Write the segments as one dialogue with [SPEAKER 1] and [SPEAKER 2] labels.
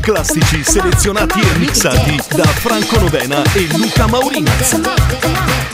[SPEAKER 1] Classici selezionati e mixati da Franco Novena e Luca Maurina.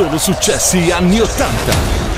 [SPEAKER 2] Sono successi anni 80.